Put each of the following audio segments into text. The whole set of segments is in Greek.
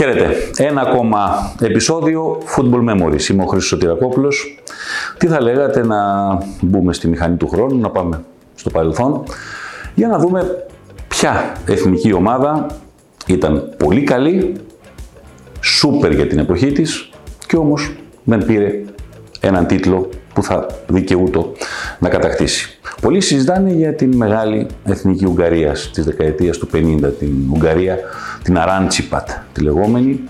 Χαίρετε. Ένα ακόμα επεισόδιο Football Memories. Είμαι ο Χρήστος Σωτηρακόπουλος. Τι θα λέγατε να μπούμε στη μηχανή του χρόνου, να πάμε στο παρελθόν, για να δούμε ποια εθνική ομάδα ήταν πολύ καλή, σούπερ για την εποχή της και όμως δεν πήρε έναν τίτλο που θα δικαιούτο να κατακτήσει. Πολλοί συζητάνε για την μεγάλη εθνική Ουγγαρίας της δεκαετίας του 50, την Ουγγαρία, την Αράντσιπατ, τη λεγόμενη,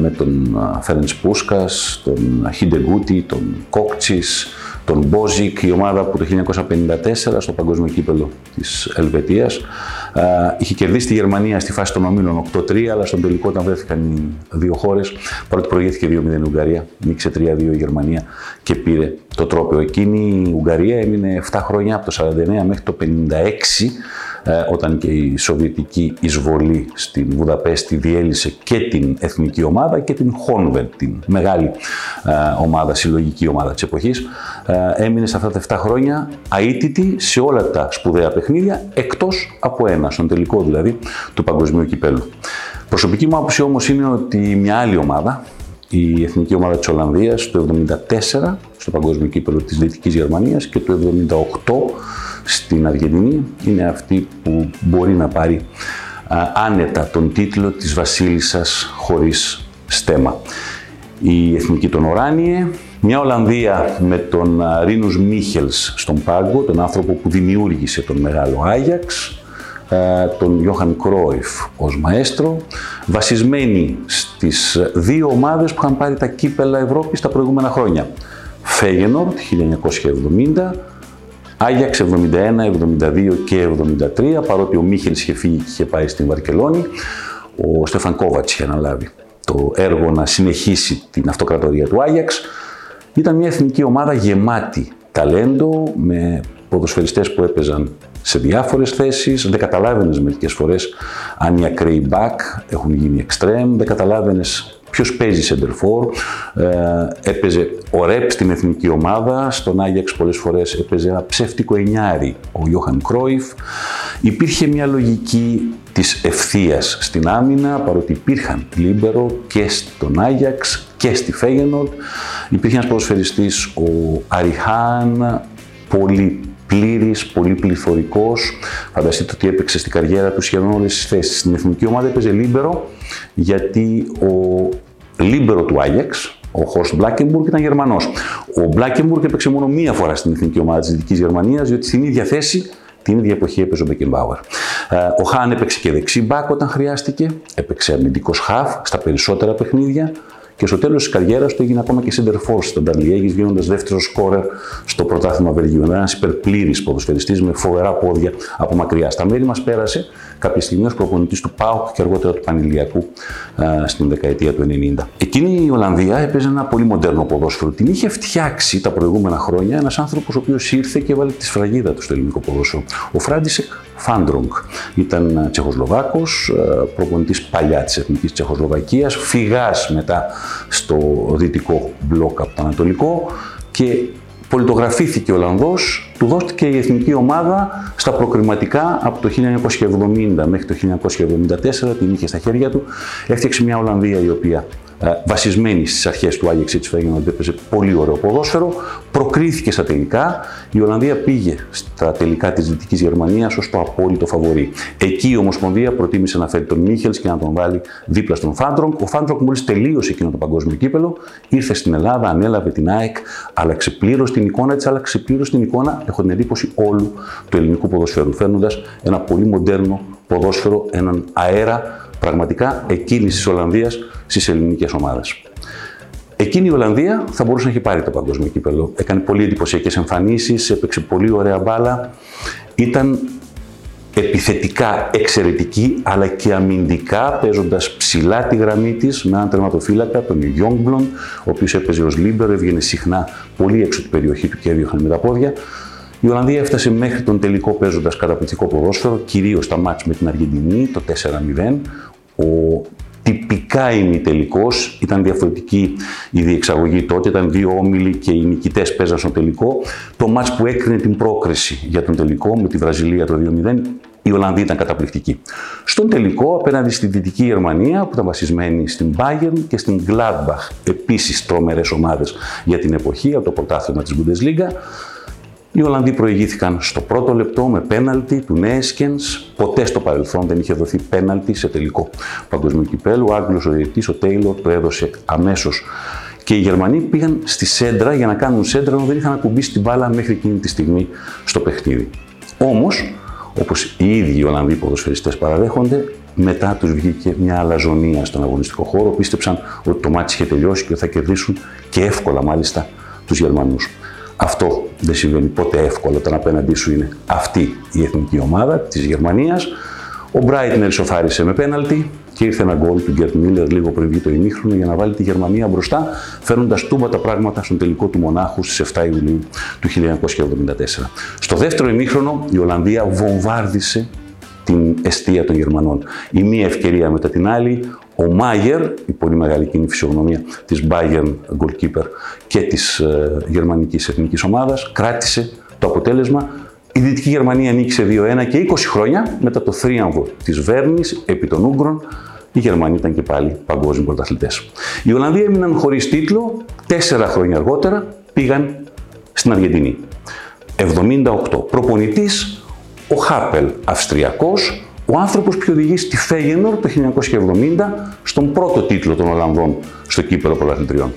με τον Φέρεντς Πούσκας, τον Χιντεγκούτι, τον Κόκτσις, τον Μπόζικ, η ομάδα που το 1954 στο παγκόσμιο κύπελο της Ελβετίας είχε κερδίσει τη Γερμανία στη φάση των ομίλων 8-3, αλλά στον τελικό όταν βρέθηκαν οι δύο χώρες, παρότι προηγήθηκε 2-0 η Ουγγαρία, νίκησε 3-2 η Γερμανία και πήρε το τρόπαιο. Εκείνη η Ουγγαρία έμεινε 7 χρόνια από το 49 μέχρι το 56 ε, όταν και η Σοβιετική εισβολή στην Βουδαπέστη διέλυσε και την εθνική ομάδα και την Χόνβεν, την μεγάλη ε, ομάδα, συλλογική ομάδα της εποχής. Ε, έμεινε σε αυτά τα 7 χρόνια αίτητη σε όλα τα σπουδαία παιχνίδια, εκτός από ένα, στον τελικό δηλαδή, του παγκοσμίου κυπέλου. Προσωπική μου άποψη όμως είναι ότι μια άλλη ομάδα, η εθνική ομάδα της Ολλανδίας το 1974 στο παγκόσμιο κύπελο της Δυτικής Γερμανίας και το 1978 στην Αργεντινή είναι αυτή που μπορεί να πάρει άνετα τον τίτλο της βασίλισσας χωρίς στέμα. Η Εθνική των Οράνιε, μια Ολλανδία με τον Ρίνους Μίχελς στον πάγκο, τον άνθρωπο που δημιούργησε τον μεγάλο Άγιαξ, τον Γιώχαν Κρόιφ ως μαέστρο, βασισμένη στις δύο ομάδες που είχαν πάρει τα κύπελα Ευρώπης τα προηγούμενα χρόνια. Φέγενορτ 1970, Άγιαξ 71, 72 και 73, παρότι ο Μίχελ είχε φύγει και είχε πάει στην Βαρκελόνη, ο Στέφαν Κόβατς είχε αναλάβει το έργο να συνεχίσει την αυτοκρατορία του Άγιαξ. Ήταν μια εθνική ομάδα γεμάτη ταλέντο, με ποδοσφαιριστές που έπαιζαν σε διάφορες θέσεις, δεν καταλάβαινες μερικές φορές αν οι ακραίοι back έχουν γίνει extreme, δεν καταλάβαινες Ποιος παίζει center for, ε, έπαιζε ο Ρεπ στην εθνική ομάδα, στον Άγιαξ πολλές φορές έπαιζε ένα ψεύτικο εννιάρι, ο Ιώχαν Κρόιφ. Υπήρχε μια λογική της ευθείας στην άμυνα, παρότι υπήρχαν λίμπερο και στον Άγιαξ και στη Φέγενορ. Υπήρχε ένας ποδοσφαιριστής, ο Αριχάν, πολύ πλήρης, πολύ πληθωρικός. Φανταστείτε ότι έπαιξε στην καριέρα του σχεδόν όλες τις θέσεις. Στην εθνική ομάδα έπαιζε λίμπερο, γιατί ο λίμπερο του Άγιαξ, ο Χορστ Μπλάνκενμπουργκ ήταν Γερμανός. Ο Μπλάνκενμπουργκ έπαιξε μόνο μία φορά στην εθνική ομάδα της Δυτικής Γερμανίας, διότι στην ίδια θέση την ίδια εποχή έπαιζε ο Μπεκενμπάουερ. Ο Χάαν έπαιξε και δεξί μπακ όταν χρειάστηκε, έπαιξε αμυντικός χαφ στα περισσότερα παιχνίδια και στο τέλος της καριέρας του έγινε ακόμα και σέντερ φορ στη Σταντάρ Λιέγης, γίνονταν δεύτερος σκόρερ στο πρωτάθλημα Βελγίου. Ένας υπερπλήρης ποδοσφαιριστής με φοβερά πόδια από μακριά. Στα μέρη μας πέρασε κάποια στιγμή ως προπονητής του ΠΑΟΚ και αργότερα του Πανηλιακού στην δεκαετία του 90. Εκείνη η Ολλανδία έπαιζε ένα πολύ μοντέρνο ποδόσφαιρο. Την είχε φτιάξει τα προηγούμενα χρόνια ένας άνθρωπος ο οποίος ήρθε και έβαλε τη σφραγίδα του στο ελληνικό ποδόσφαιρο. Ο Φράντισεκ Φάντρονκ. Ήταν Τσεχοσλοβάκος, προπονητής παλιά της εθνικής Τσεχοσλοβακίας, φυγάς μετά στο δυτικό μπλοκ από το Ανατολικό και πολιτογραφήθηκε Ολλανδός, του δόθηκε η εθνική ομάδα στα προκριματικά από το 1970 μέχρι το 1974, την είχε στα χέρια του. Έφτιαξε μια Ολλανδία η οποία ε, βασισμένη στις αρχές του Άγιαξ ότι έπαιζε πολύ ωραίο ποδόσφαιρο. Προκρίθηκε στα τελικά. Η Ολλανδία πήγε στα τελικά της Δυτικής Γερμανίας ως το απόλυτο φαβορή. Εκεί η Ομοσπονδία προτίμησε να φέρει τον Μίχελς και να τον βάλει δίπλα στον Φάντρονκ. Ο Φάντρονκ μόλις τελείωσε εκείνο το παγκόσμιο κύπελο, ήρθε στην Ελλάδα, ανέλαβε την ΑΕΚ, άλλαξε πλήρως την εικόνα της, άλλαξε πλήρως την εικόνα, έχω την εντύπωση, όλου του ελληνικού ποδοσφαίρου, φέρνοντας ένα πολύ μοντέρνο ποδόσφαιρο, έναν αέρα πραγματικά εκείνη της Ολλανδίας στις ελληνικές ομάδες. Εκείνη η Ολλανδία θα μπορούσε να έχει πάρει το παγκόσμιο κύπελο. Έκανε πολύ εντυπωσιακές εμφανίσεις, έπαιξε πολύ ωραία μπάλα. Ήταν επιθετικά εξαιρετική, αλλά και αμυντικά, παίζοντας ψηλά τη γραμμή της με έναν τερματοφύλακα, τον Γιόγκμπλον, ο οποίος έπαιζε ως λίμπερο, έβγαινε συχνά πολύ έξω απ' την περιοχή του και έδιωχνε με τα πόδια. Η Ολλανδία έφτασε μέχρι τον τελικό παίζοντας καταπληκτικό ποδόσφαιρο, κυρίως στα ματς με την Αργεντινή, το 4-0. Ο τυπικά ημιτελικός. Ήταν διαφορετική η διεξαγωγή τότε. Ήταν δύο όμιλοι και οι νικητές παίζαν στο τελικό. Το ματς που έκρινε την πρόκριση για τον τελικό με τη Βραζιλία το 2-0 οι Ολλανδοί ήταν καταπληκτικοί. Στον τελικό, απέναντι στη Δυτική Γερμανία, που ήταν βασισμένη στην Bayern και στην Gladbach, επίσης τρομερές ομάδες για την εποχή, από το πρωτάθλημα της Bundesliga, οι Ολλανδοί προηγήθηκαν στο πρώτο λεπτό με πέναλτι του Νέσκενς. Ποτέ στο παρελθόν δεν είχε δοθεί πέναλτι σε τελικό παγκοσμίου κυπέλου. Ο Άγγλος ο διαιτητής, ο Τέιλορ, το έδωσε αμέσως. Και οι Γερμανοί πήγαν στη σέντρα για να κάνουν σέντρα, ενώ δεν είχαν ακουμπήσει την μπάλα μέχρι εκείνη τη στιγμή στο παιχνίδι. Όμως, όπως οι ίδιοι οι Ολλανδοί ποδοσφαιριστές παραδέχονται, μετά τους βγήκε μια αλαζονία στον αγωνιστικό χώρο. Πίστεψαν ότι το μάτι είχε τελειώσει και θα κερδίσουν και εύκολα μάλιστα τους Γερμανούς. Αυτό δεν συμβαίνει ποτέ εύκολα όταν απέναντί σου είναι αυτή η εθνική ομάδα της Γερμανίας. Ο Μπράιτνερ ισοφάρισε με πέναλτι και ήρθε ένα γκολ του Γκέρτ Μίλλερ λίγο πριν βγει το ημίχρονο για να βάλει τη Γερμανία μπροστά, φέρνοντα τούμπα τα πράγματα στον τελικό του Μονάχου στις 7 Ιουλίου του 1974. Στο δεύτερο ημίχρονο η Ολλανδία βομβάρδισε την αιστεία των Γερμανών. Η μία ευκαιρία μετά την άλλη, ο Μάγερ, η πολύ μεγάλη κοινή φυσιογνωμία της Bayern goalkeeper και της ε, γερμανικής εθνικής ομάδας, κράτησε το αποτέλεσμα. Η Δυτική Γερμανία νίκησε 2-1 και 20 χρόνια μετά το θρίαμβο της Βέρνης επί των Ούγγρων, οι Γερμανοί ήταν και πάλι παγκόσμιοι πρωταθλητές. Οι Ολλανδοί έμειναν χωρίς τίτλο, τέσσερα χρόνια αργότερα πήγαν στην Αργεντινή. 78. Προπονητής ο Χάπελ, Αυστριακός, ο άνθρωπος που οδηγεί στη Φέγενορ το 1970 στον πρώτο τίτλο των Ολλανδών στο κύπελο πρωταθλητριών.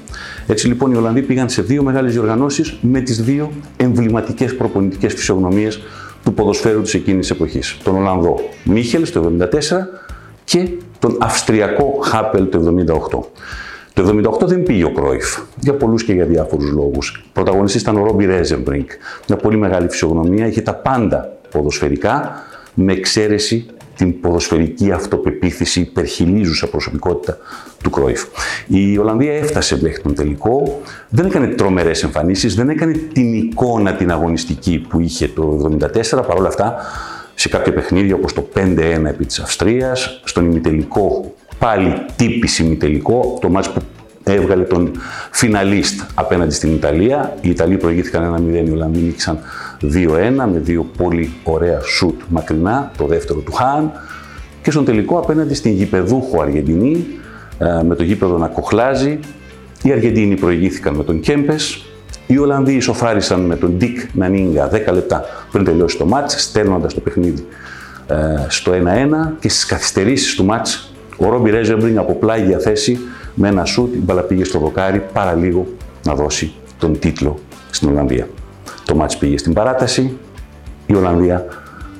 Έτσι λοιπόν οι Ολλανδοί πήγαν σε δύο μεγάλες διοργανώσεις με τις δύο εμβληματικές προπονητικές φυσιογνωμίες του ποδοσφαίρου της εκείνης εποχής. Τον Ολλανδό Μίχελ το 1974 και τον Αυστριακό Χάπελ το 1978. Το 1978 δεν πήγε ο Κρόιφ, για πολλούς και για διάφορους λόγους. Πρωταγωνιστής ήταν ο Ρόμπι Ρέζεμπρινγκ, μια πολύ μεγάλη φυσιογνωμία, είχε τα πάντα ποδοσφαιρικά, με εξαίρεση την ποδοσφαιρική αυτοπεποίθηση, υπερχιλίζουσα προσωπικότητα του Κρόιφ. Η Ολλανδία έφτασε μέχρι τον τελικό, δεν έκανε τρομερές εμφανίσεις, δεν έκανε την εικόνα την αγωνιστική που είχε το 1974, παρόλα αυτά σε κάποια παιχνίδια όπως το 5-1 επί της Αυστρίας, στον ημιτελικό, πάλι τύπηση ημιτελικό, το μάτς που έβγαλε τον φιναλίστ απέναντι στην Ιταλία. Οι Ιταλοί προηγήθηκαν 1-0, οι Ολλανδοί νίκησαν 2-1 με δύο πολύ ωραία σουτ μακρινά, το δεύτερο του Χάαν. Και στον τελικό απέναντι στην γηπεδούχο Αργεντινή, ε, με το γήπεδο να κοχλάζει. Οι Αργεντίνοι προηγήθηκαν με τον Κέμπες, οι Ολλανδοί ισοφάρισαν με τον Ντικ Νανίνγκα 10 λεπτά πριν τελειώσει το ματς, στέλνοντας το παιχνίδι ε, στο 1-1 και στις καθυστερήσεις του ματς ο Ρόμπι Ρένσενμπρινκ από πλάγια θέση με ένα σουτ, η μπαλά πήγε στο δοκάρι παραλίγο να δώσει τον τίτλο στην Ολλανδία. Το μάτς πήγε στην παράταση, η Ολλανδία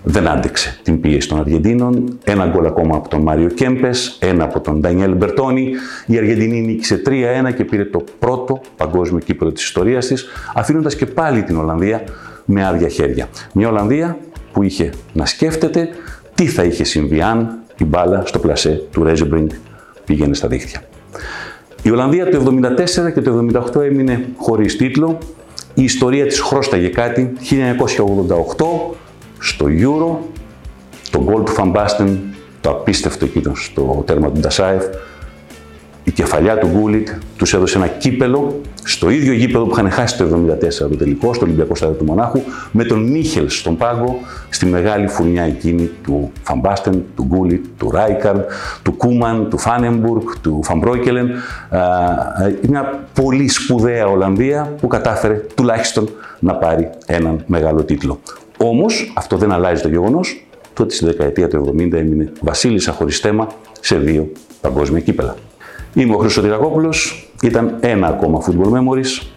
δεν άντεξε την πίεση των Αργεντίνων. Ένα γκολ ακόμα από τον Μάριο Κέμπες, ένα από τον Ντανιέλ Μπερτόνι. Η Αργεντινή νίκησε 3-1 και πήρε το πρώτο παγκόσμιο κύπελο της ιστορίας της, αφήνοντας και πάλι την Ολλανδία με άδεια χέρια. Μια Ολλανδία που είχε να σκέφτεται τι θα είχε συμβεί αν η μπάλα στο πλασέ του Ρέζεμπρινγκ πήγαινε στα δίχτυα. Η Ολλανδία το 1974 και το 1978 έμεινε χωρίς τίτλο. Η ιστορία της χρώσταγε κάτι. 1988 στο Euro, το γκολ του Φαμπάστεν, το απίστευτο εκείνο στο τέρμα του Ντασάεφ, η κεφαλιά του Γκούλιτ τους έδωσε ένα κύπελο στο ίδιο γήπεδο που είχαν χάσει το 1974 το τελικό, στο Ολυμπιακό Στάδιο του Μονάχου, με τον Μίχελ στον πάγκο, στη μεγάλη φουρνιά εκείνη του Φαμπάστεν, του Γκούλιτ, του Ράικαρντ, του Κούμαν, του Φάνεμπουργκ, του Φαμπρόκελεν. Μια πολύ σπουδαία Ολλανδία που κατάφερε τουλάχιστον να πάρει έναν μεγάλο τίτλο. Όμως αυτό δεν αλλάζει το γεγονός ότι στη δεκαετία του 70 έμεινε βασίλισσα χωρίς θέμα σε δύο παγκόσμια κύπελα. Είμαι ο Χρήστος Τυρακόπουλος, ήταν ένα ακόμα Football Memories.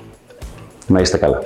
Να είστε καλά.